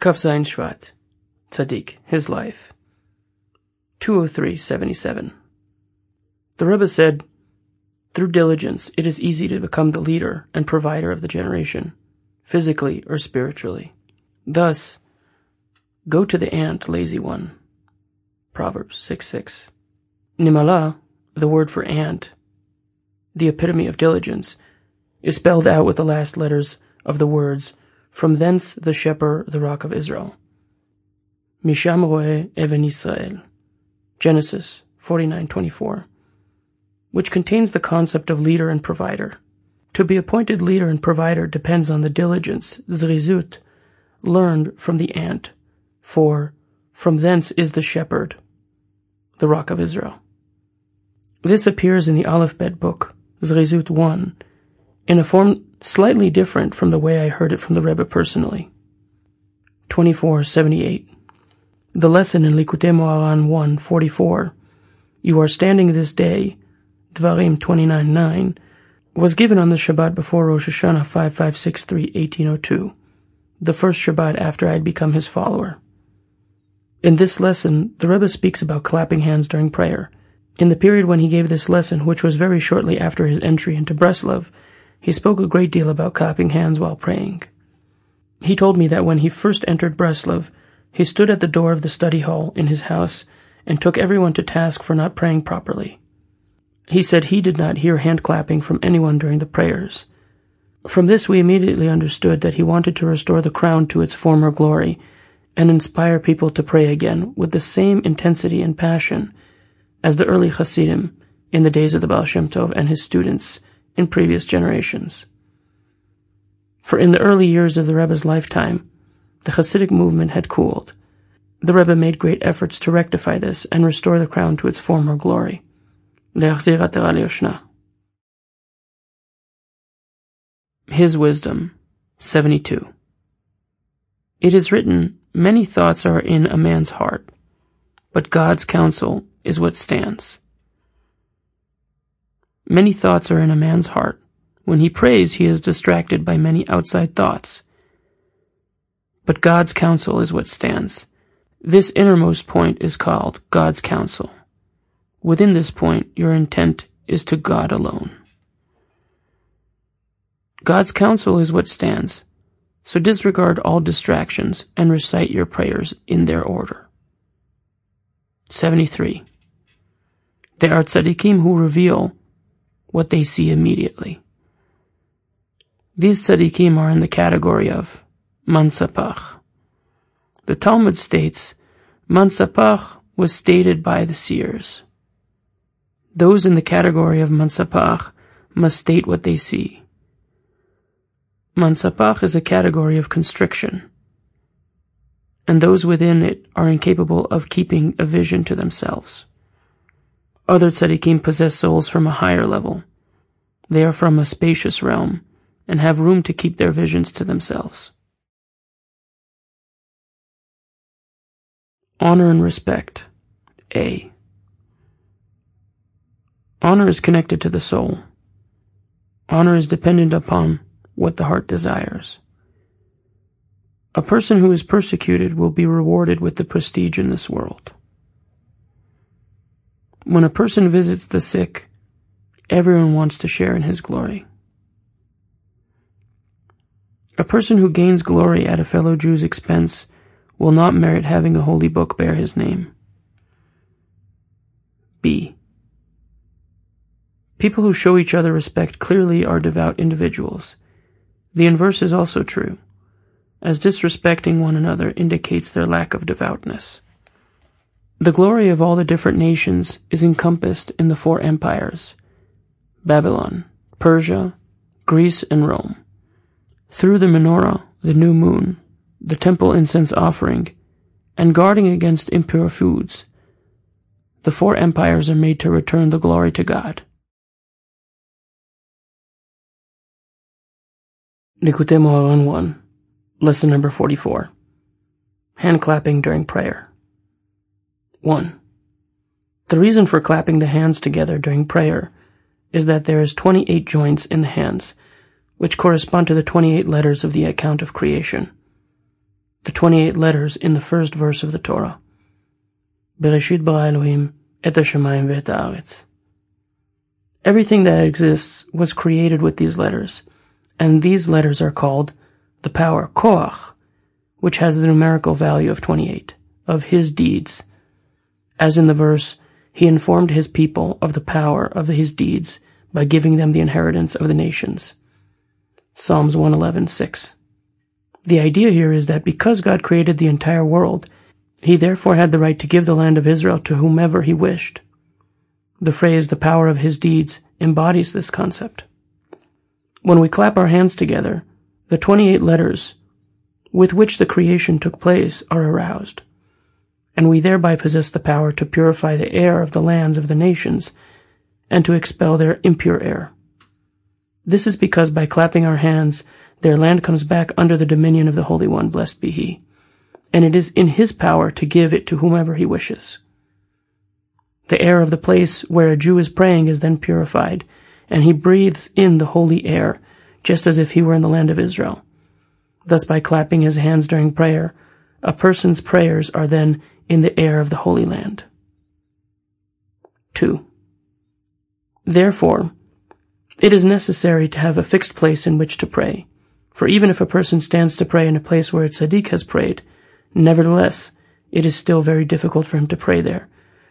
Kaf Zayin Shvat, Tzaddik, his life. 203.77. The Rebbe said, Through diligence, it is easy to become the leader and provider of the generation, physically or spiritually. Thus, go to the ant, lazy one. Proverbs 6 6. Nimala, the word for ant, the epitome of diligence, is spelled out with the last letters of the words, From thence the shepherd, the rock of Israel. Misham roe even Israel. Genesis 49:24, which contains the concept of leader and provider. To be appointed leader and provider depends on the diligence, zrizut, learned from the ant, for from thence is the shepherd, the rock of Israel. This appears in the Aleph Bet book, Zrizut 1, in a form slightly different from the way I heard it from the Rebbe personally. 2478. The lesson in Likutei Moharan 144, You are standing this day, Dvarim 29.9, was given on the Shabbat before Rosh Hashanah 5563 1802, the first Shabbat after I had become his follower. In this lesson, the Rebbe speaks about clapping hands during prayer. In the period when he gave this lesson, which was very shortly after his entry into Breslov, he spoke a great deal about clapping hands while praying. He told me that when he first entered Breslov, he stood at the door of the study hall in his house and took everyone to task for not praying properly. He said he did not hear hand clapping from anyone during the prayers. From this we immediately understood that he wanted to restore the crown to its former glory and inspire people to pray again with the same intensity and passion as the early Hasidim in the days of the Baal Shem Tov and his students in previous generations. For in the early years of the Rebbe's lifetime, the Hasidic movement had cooled. The Rebbe made great efforts to rectify this and restore the crown to its former glory. His Wisdom, 72. It is written, Many thoughts are in a man's heart, but God's counsel is what stands. Many thoughts are in a man's heart. When he prays, he is distracted by many outside thoughts. But God's counsel is what stands. This innermost point is called God's counsel. Within this point, your intent is to God alone. God's counsel is what stands, so disregard all distractions and recite your prayers in their order. 73. There are tzaddikim who reveal what they see immediately. These tzaddikim are in the category of mansapach. The Talmud states, mansapach was stated by the seers. Those in the category of mansapach must state what they see. Mansapach is a category of constriction, and those within it are incapable of keeping a vision to themselves. Other tzaddikim possess souls from a higher level. They are from a spacious realm and have room to keep their visions to themselves. Honor and respect. A. Honor is connected to the soul. Honor is dependent upon what the heart desires. A person who is persecuted will be rewarded with the prestige in this world. When a person visits the sick, everyone wants to share in his glory. A person who gains glory at a fellow Jew's expense will not merit having a holy book bear his name. B. People who show each other respect clearly are devout individuals. The inverse is also true, as disrespecting one another indicates their lack of devoutness. The glory of all the different nations is encompassed in the four empires Babylon, Persia, Greece, and Rome. Through the menorah, the new moon, the temple incense offering, and guarding against impure foods, the four empires are made to return the glory to God. Likutei Moharan 1, Lesson number 44. Hand clapping during prayer. 1. The reason for clapping the hands together during prayer is that there is 28 joints in the hands, which correspond to the 28 letters of the account of creation. the 28 letters in the first verse of the Torah. Bereshit bara Elohim et hashamayim ve'et haaretz. Everything that exists was created with these letters, and these letters are called the power koach, which has the numerical value of 28, of his deeds. As in the verse, he informed his people of the power of his deeds by giving them the inheritance of the nations. Psalms 111:6. The idea here is that because God created the entire world, he therefore had the right to give the land of Israel to whomever he wished. The phrase the power of his deeds embodies this concept. When we clap our hands together, the 28 letters with which the creation took place are aroused, and we thereby possess the power to purify the air of the lands of the nations and to expel their impure air. This is because by clapping our hands, their land comes back under the dominion of the Holy One, blessed be He, and it is in His power to give it to whomever He wishes. The air of the place where a Jew is praying is then purified, and he breathes in the holy air, just as if he were in the land of Israel. Thus, by clapping his hands during prayer, a person's prayers are then in the air of the Holy Land. 2. Therefore, it is necessary to have a fixed place in which to pray, for even if a person stands to pray in a place where a tzaddik has prayed, nevertheless, it is still very difficult for him to pray there,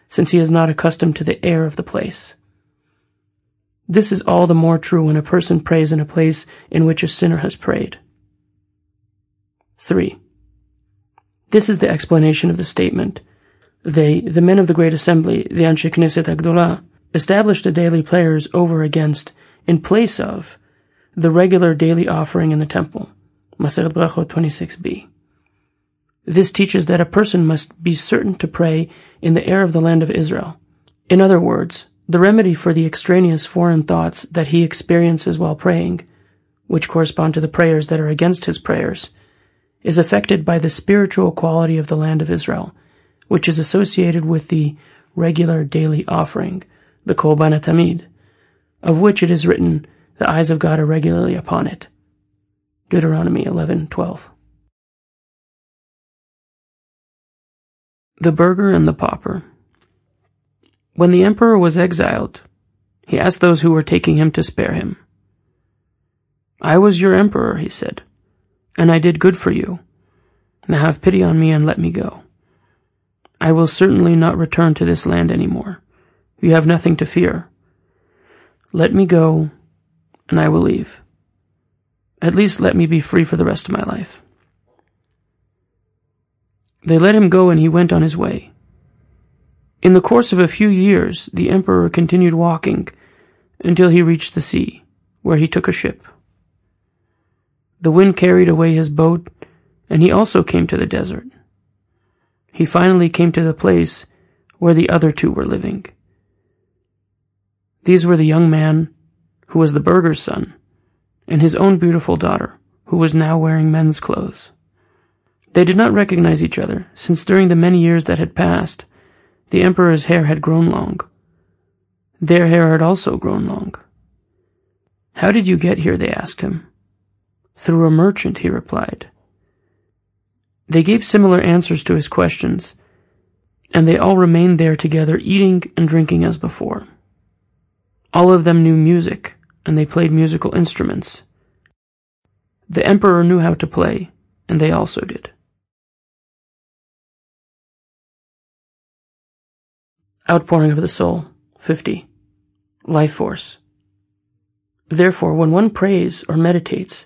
since he is not accustomed to the air of the place. This is all the more true when a person prays in a place in which a sinner has prayed. 3. This is the explanation of the statement. They, the men of the great assembly, the Anshe Knesset HaGedolah, established the daily prayers over against, in place of, the regular daily offering in the temple. Masechet Brachot 26b. This teaches that a person must be certain to pray in the air of the land of Israel. In other words, the remedy for the extraneous foreign thoughts that he experiences while praying, which correspond to the prayers that are against his prayers, is affected by the spiritual quality of the land of Israel, which is associated with the regular daily offering, the Korban Tamid, of which it is written, the eyes of God are regularly upon it. Deuteronomy 11:12. The Burgher and the Pauper. When the emperor was exiled, he asked those who were taking him to spare him. I was your emperor, he said, and I did good for you. Now have pity on me and let me go. I will certainly not return to this land any more. You have nothing to fear. Let me go, and I will leave. At least let me be free for the rest of my life. They let him go and he went on his way. In the course of a few years, the emperor continued walking until he reached the sea, where he took a ship. The wind carried away his boat, and he also came to the desert. He finally came to the place where the other two were living. These were the young man, who was the burgher's son, and his own beautiful daughter, who was now wearing men's clothes. They did not recognize each other, since during the many years that had passed, the emperor's hair had grown long. Their hair had also grown long. How did you get here? they asked him. Through a merchant, he replied. They gave similar answers to his questions, and they all remained there together eating and drinking as before. All of them knew music, and they played musical instruments. The emperor knew how to play, and they also did. Outpouring of the Soul, 50. Life Force. Therefore, when one prays or meditates,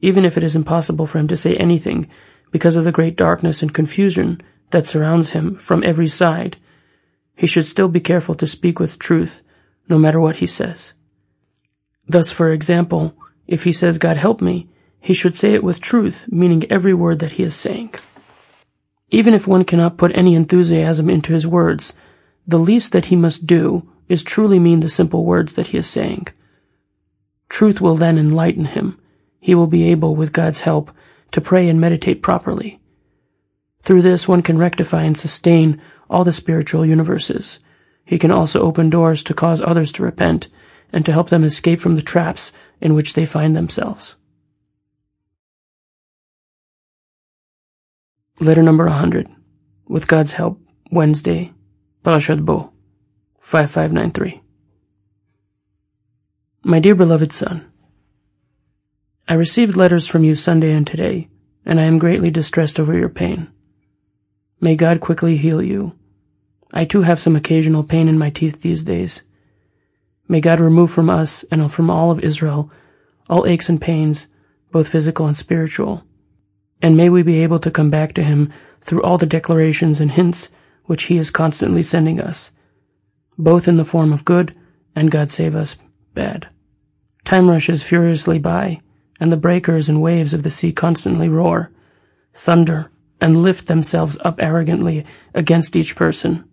even if it is impossible for him to say anything because of the great darkness and confusion that surrounds him from every side, he should still be careful to speak with truth, no matter what he says. Thus, for example, if he says, God help me, he should say it with truth, meaning every word that he is saying. Even if one cannot put any enthusiasm into his words, the least that he must do is truly mean the simple words that he is saying. Truth will then enlighten him. He will be able, with God's help, to pray and meditate properly. Through this, one can rectify and sustain all the spiritual universes. He can also open doors to cause others to repent and to help them escape from the traps in which they find themselves. Letter number 100. With God's help, Wednesday, Parashat Bo, 5593. My dear beloved son, I received letters from you Sunday and today, and I am greatly distressed over your pain. May God quickly heal you. I too have some occasional pain in my teeth these days. May God remove from us and from all of Israel all aches and pains, both physical and spiritual. And may we be able to come back to Him through all the declarations and hints which He is constantly sending us, both in the form of good and God save us bad. Time rushes furiously by, and the breakers and waves of the sea constantly roar, thunder, and lift themselves up arrogantly against each person.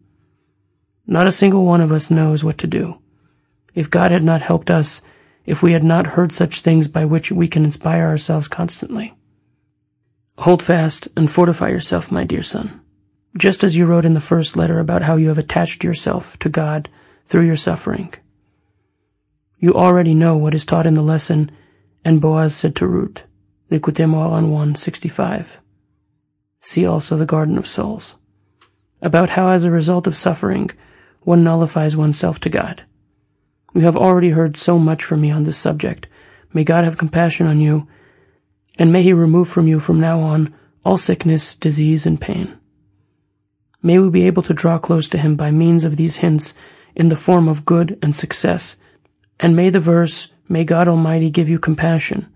Not a single one of us knows what to do. If God had not helped us, if we had not heard such things by which we can inspire ourselves constantly. Hold fast and fortify yourself, my dear son. Just as you wrote in the first letter about how you have attached yourself to God through your suffering. You already know what is taught in the lesson, and Boaz said to Ruth, Likutei Moharan 165. See also the Garden of Souls, about how as a result of suffering, one nullifies oneself to God. You have already heard so much from me on this subject. May God have compassion on you, and may He remove from you from now on all sickness, disease, and pain. May we be able to draw close to Him by means of these hints in the form of good and success, and may the verse, May God Almighty give you compassion,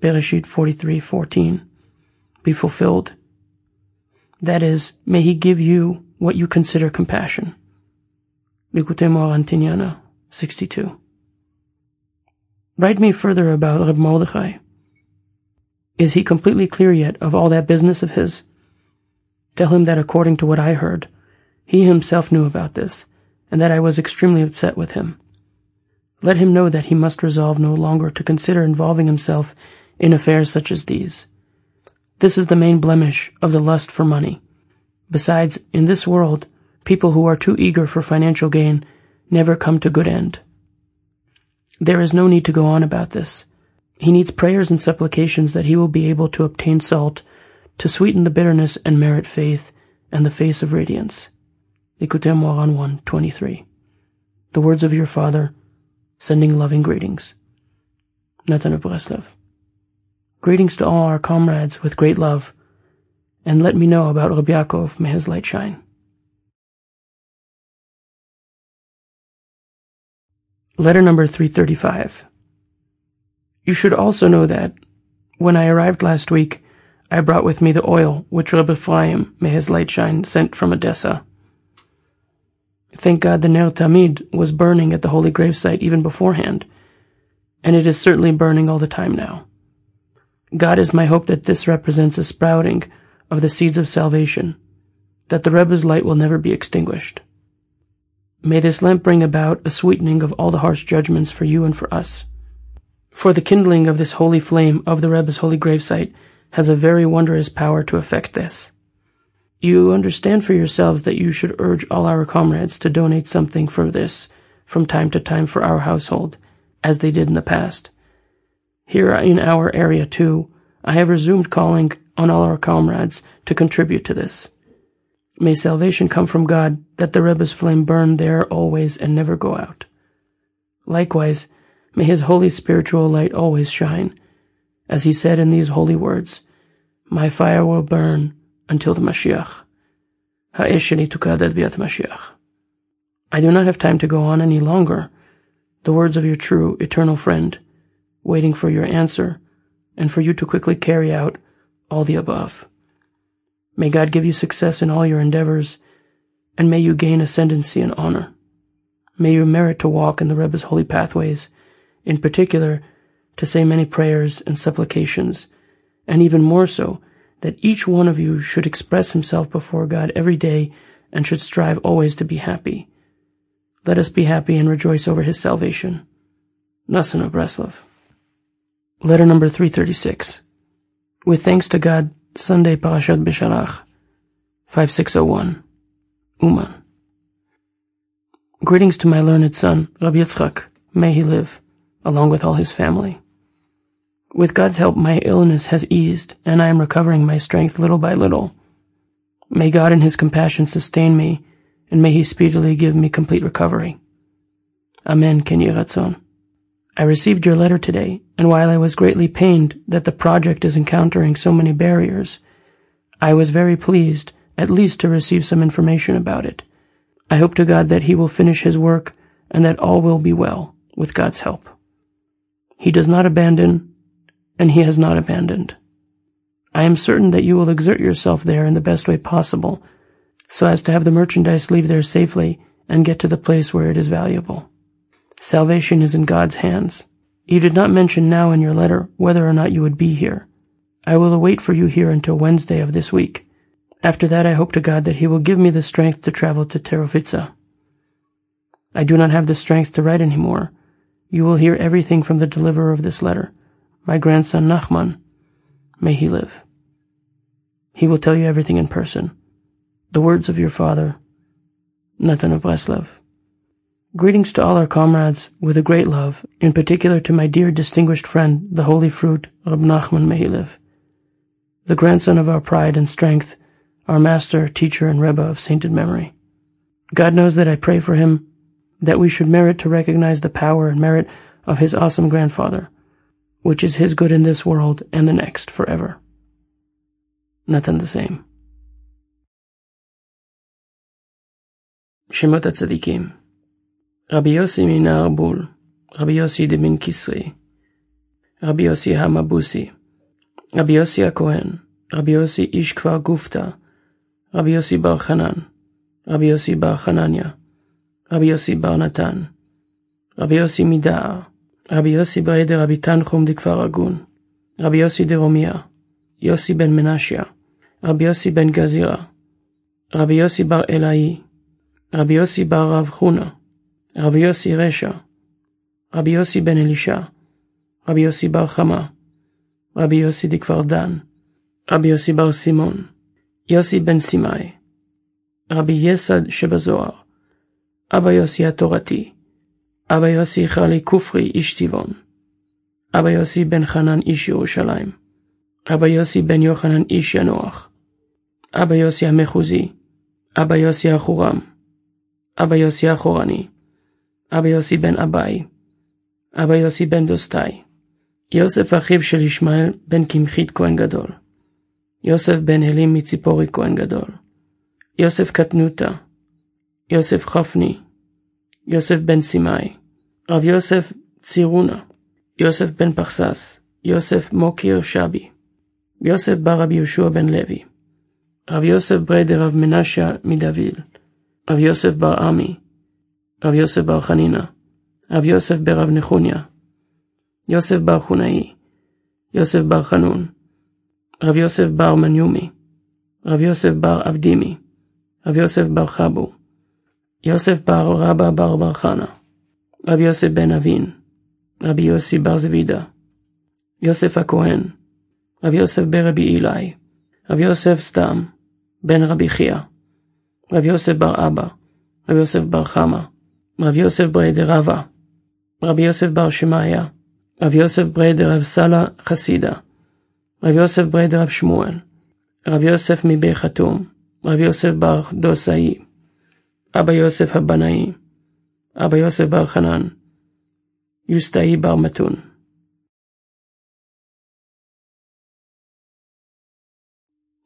Bereshit 43:14, be fulfilled. That is, may He give you what you consider compassion. Likutei Moharan Tinyana 62. Write me further about Reb Mordechai. Is he completely clear yet of all that business of his? Tell him that according to what I heard, he himself knew about this, and that I was extremely upset with him. Let him know that he must resolve no longer to consider involving himself in affairs such as these. This is the main blemish of the lust for money. Besides, in this world, people who are too eager for financial gain never come to good end. There is no need to go on about this. He needs prayers and supplications that he will be able to obtain salt to sweeten the bitterness and merit faith and the face of radiance. Likutei Moharan 123. The words of your father, sending loving greetings. Nathan of Breslov. Greetings to all our comrades with great love, and let me know about Rabbi Yaakov, may his light shine. Letter number 335. You should also know that, when I arrived last week, I brought with me the oil which Rabbi Ephraim, may his light shine, sent from Odessa. Thank God the Ner Tamid was burning at the holy gravesite even beforehand, and it is certainly burning all the time now. God is my hope that this represents a sprouting of the seeds of salvation, that the Rebbe's light will never be extinguished. May this lamp bring about a sweetening of all the harsh judgments for you and for us. For the kindling of this holy flame of the Rebbe's holy gravesite has a very wondrous power to effect this. You understand for yourselves that you should urge all our comrades to donate something for this from time to time for our household, as they did in the past. Here in our area too, I have resumed calling on all our comrades to contribute to this. May salvation come from God, that the Rebbe's flame burn there always and never go out. Likewise, may his holy spiritual light always shine, as he said in these holy words, My fire will burn until the Mashiach. Mashiach. I do not have time to go on any longer. The words of your true, eternal friend, waiting for your answer, and for you to quickly carry out all the above. May God give you success in all your endeavors, and may you gain ascendancy and honor. May you merit to walk in the Rebbe's holy pathways, in particular, to say many prayers and supplications, and even more so, that each one of you should express himself before God every day and should strive always to be happy. Let us be happy and rejoice over his salvation. Nasan of Breslov. Letter number 336. With thanks to God, Sunday Parashat Beshalach, 5601, Uman. Greetings to my learned son, Rabbi Yitzchak, may he live, along with all his family. With God's help, my illness has eased, and I am recovering my strength little by little. May God in his compassion sustain me, and may he speedily give me complete recovery. Amen, Ken Yeratzon. I received your letter today, and while I was greatly pained that the project is encountering so many barriers, I was very pleased at least to receive some information about it. I hope to God that he will finish his work and that all will be well with God's help. He does not abandon, and he has not abandoned. I am certain that you will exert yourself there in the best way possible, so as to have the merchandise leave there safely and get to the place where it is valuable. Salvation is in God's hands. You did not mention now in your letter whether or not you would be here. I will await for you here until Wednesday of this week. After that, I hope to God that He will give me the strength to travel to Terovitsa. I do not have the strength to write any more. You will hear everything from the deliverer of this letter, my grandson Nachman. May he live. He will tell you everything in person. The words of your father, Natan of Breslov. Greetings to all our comrades with a great love, in particular to my dear distinguished friend, the holy fruit, Rab Nachman Mehilev, the grandson of our pride and strength, our master, teacher, and Rebbe of sainted memory. God knows that I pray for him, that we should merit to recognize the power and merit of his awesome grandfather, which is his good in this world and the next forever. Nothing the same. Shemot HaTzadikim. Rabbi Yossi Minar Bul Rabbi Yossi de Min Kisri. Rabbi Yossi Hamabusi. Rabbi Yossi HaKohen. Rabbi Yossi Ish Kvar Gufta. Rabbi Yossi Bar Chanan. Rabbi Yossi Bar Chananya. Rabbi Yossi Bar Natan. Rabbi Yossi De Rabbi Tanchum de Kfar Agun Rabbi Yossi de Romia Yossi ben Menashia רבי יוסי בן גזירה, רבי יוסי בר אלאי, רבי יוסי בר רב חונה, רבי יוסי רשע, רבי יוסי בן אלישע, רבי יוסי בר חמה, רבי יוסי דכפר דן, רבי יוסי בר סימון, יוסי בן סימאי, רבי יסד שבזוהר, אבא יוסי התורתי, אבא יוסי חרלי כופרי איש טבעון, אבא יוסי בן חנן איש ירושלים, אבא יוסי בן יוחנן איש ינוח, אבא יוסי המחוזי, אבא יוסי החורם, אבא יוסי החורני, אבא יוסי בן אביי, אבא יוסי בן דוסטאי, יוסף אחיו של ישמעאל בן קמחית כהן גדול, יוסף בן הלים מציפורי כהן גדול, יוסף קטנותה, יוסף חפני, יוסף בן סימאי, רב יוסף צירונה, יוסף בן פחסס, יוסף מוקיר שבי, יוסף בר רבי יהושע בן לוי, רב יוסף בריידר רב מנשה מדביל, רב יוסף בר עמי, רב יוסף בר חנינה, רב יוסף ברב נחוניה, יוסף בר חונאי, יוסף בר חנון, רב יוסף בר מניומי, רב יוסף בר אבדימי, רב יוסף בר חבו, יוסף בר רבא בר בר חנה, רב יוסף בן אבין, רבי יוסי בר זבידה, יוסף הכהן, רב יוסף ברבי אילי, רב יוסף סתם, בן רבי חייא, רב יוסף בר אבא, רב יוסף בר חמא, רב יוסף בריידר רבא, רבי יוסף בר שמעיה, רב יוסף בריידר רב סאלה חסידה, רב יוסף בריידר רב שמואל, רב יוסף מבי חתום, רב יוסף בר דוסאי, Abba Yosef Habanai, Abba Yosef Bar Hanan, Yustai Bar Matun.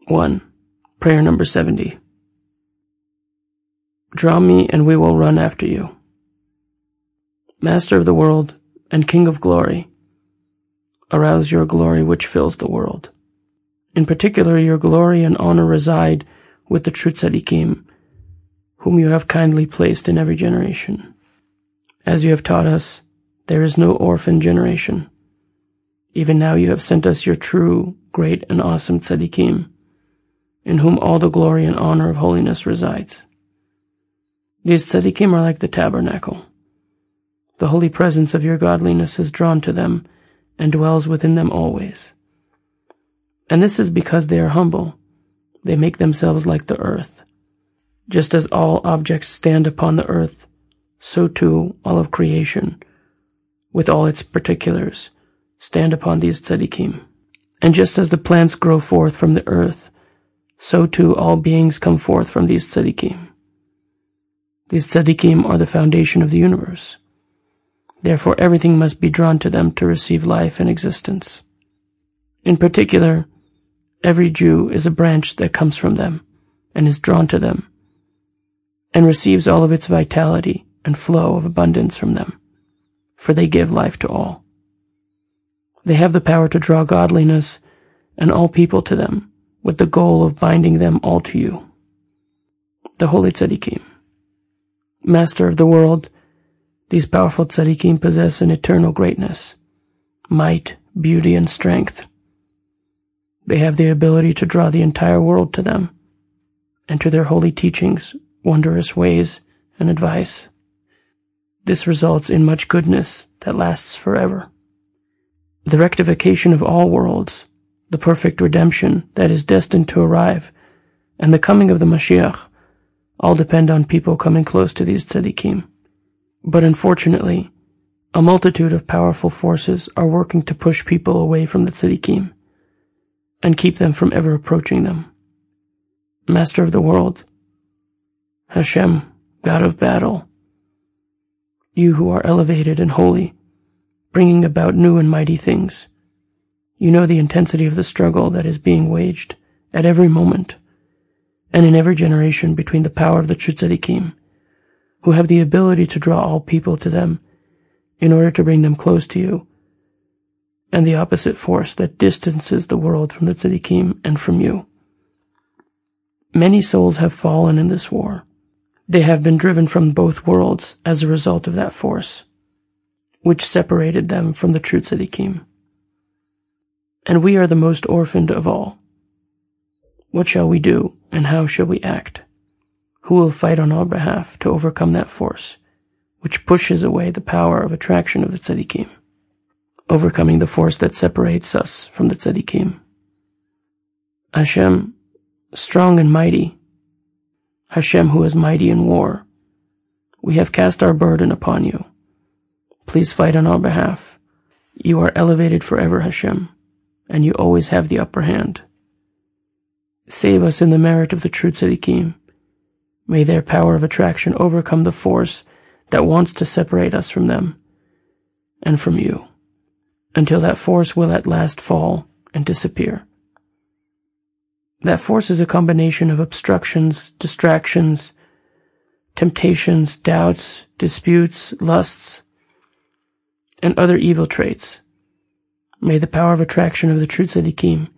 One, prayer number 70. Draw me and we will run after you. Master of the world and King of glory, arouse your glory which fills the world. In particular, your glory and honor reside with the true tzaddikim, whom you have kindly placed in every generation. As you have taught us, there is no orphan generation. Even now you have sent us your true, great, and awesome tzaddikim, in whom all the glory and honor of holiness resides. These tzaddikim are like the tabernacle. The holy presence of your godliness is drawn to them and dwells within them always. And this is because they are humble. They make themselves like the earth. Just as all objects stand upon the earth, so too all of creation, with all its particulars, stand upon these tzaddikim. And just as the plants grow forth from the earth, so too all beings come forth from these tzaddikim. These tzaddikim are the foundation of the universe. Therefore everything must be drawn to them to receive life and existence. In particular, every Jew is a branch that comes from them and is drawn to them and receives all of its vitality and flow of abundance from them, for they give life to all. They have the power to draw godliness and all people to them with the goal of binding them all to you. The Holy Tzaddikim. Master of the world, these powerful tzaddikim possess an eternal greatness, might, beauty, and strength. They have the ability to draw the entire world to them and to their holy teachings, wondrous ways, and advice. This results in much goodness that lasts forever. The rectification of all worlds, the perfect redemption that is destined to arrive, and the coming of the Mashiach all depend on people coming close to these tzaddikim. But unfortunately, a multitude of powerful forces are working to push people away from the tzaddikim and keep them from ever approaching them. Master of the world, Hashem, God of battle, you who are elevated and holy, bringing about new and mighty things. You know the intensity of the struggle that is being waged at every moment and in every generation between the power of the true tzaddikim, who have the ability to draw all people to them in order to bring them close to you, and the opposite force that distances the world from the tzaddikim and from you. Many souls have fallen in this war. They have been driven from both worlds as a result of that force, which separated them from the true tzaddikim. And we are the most orphaned of all. What shall we do, and how shall we act? Who will fight on our behalf to overcome that force, which pushes away the power of attraction of the tzaddikim, overcoming the force that separates us from the tzaddikim? Hashem, strong and mighty, Hashem who is mighty in war, we have cast our burden upon you. Please fight on our behalf. You are elevated forever, Hashem, and you always have the upper hand. Save us in the merit of the true tzaddikim. May their power of attraction overcome the force that wants to separate us from them and from you, until that force will at last fall and disappear. That force is a combination of obstructions, distractions, temptations, doubts, disputes, lusts, and other evil traits. May the power of attraction of the true tzaddikim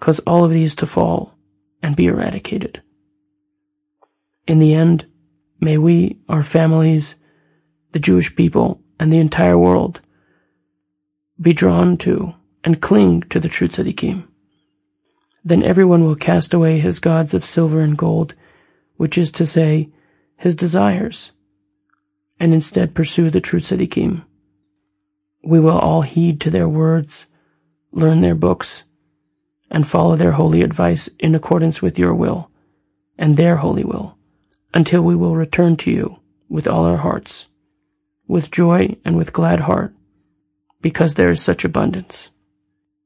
cause all of these to fall and be eradicated. In the end, may we, our families, the Jewish people, and the entire world be drawn to and cling to the true tzaddikim. Then everyone will cast away his gods of silver and gold, which is to say, his desires, and instead pursue the true tzaddikim. We will all heed to their words, learn their books, and follow their holy advice in accordance with your will and their holy will, until we will return to you with all our hearts, with joy and with glad heart, because there is such abundance,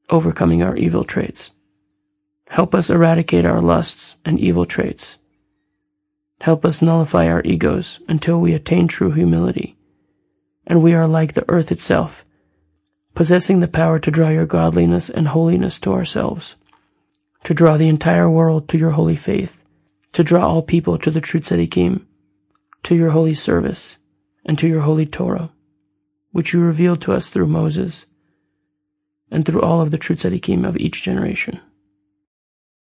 overcoming our evil traits. Help us eradicate our lusts and evil traits. Help us nullify our egos until we attain true humility, and we are like the earth itself, possessing the power to draw your godliness and holiness to ourselves, to draw the entire world to your holy faith, to draw all people to the true tzaddikim, to your holy service, and to your holy Torah, which you revealed to us through Moses, and through all of the true tzaddikim of each generation.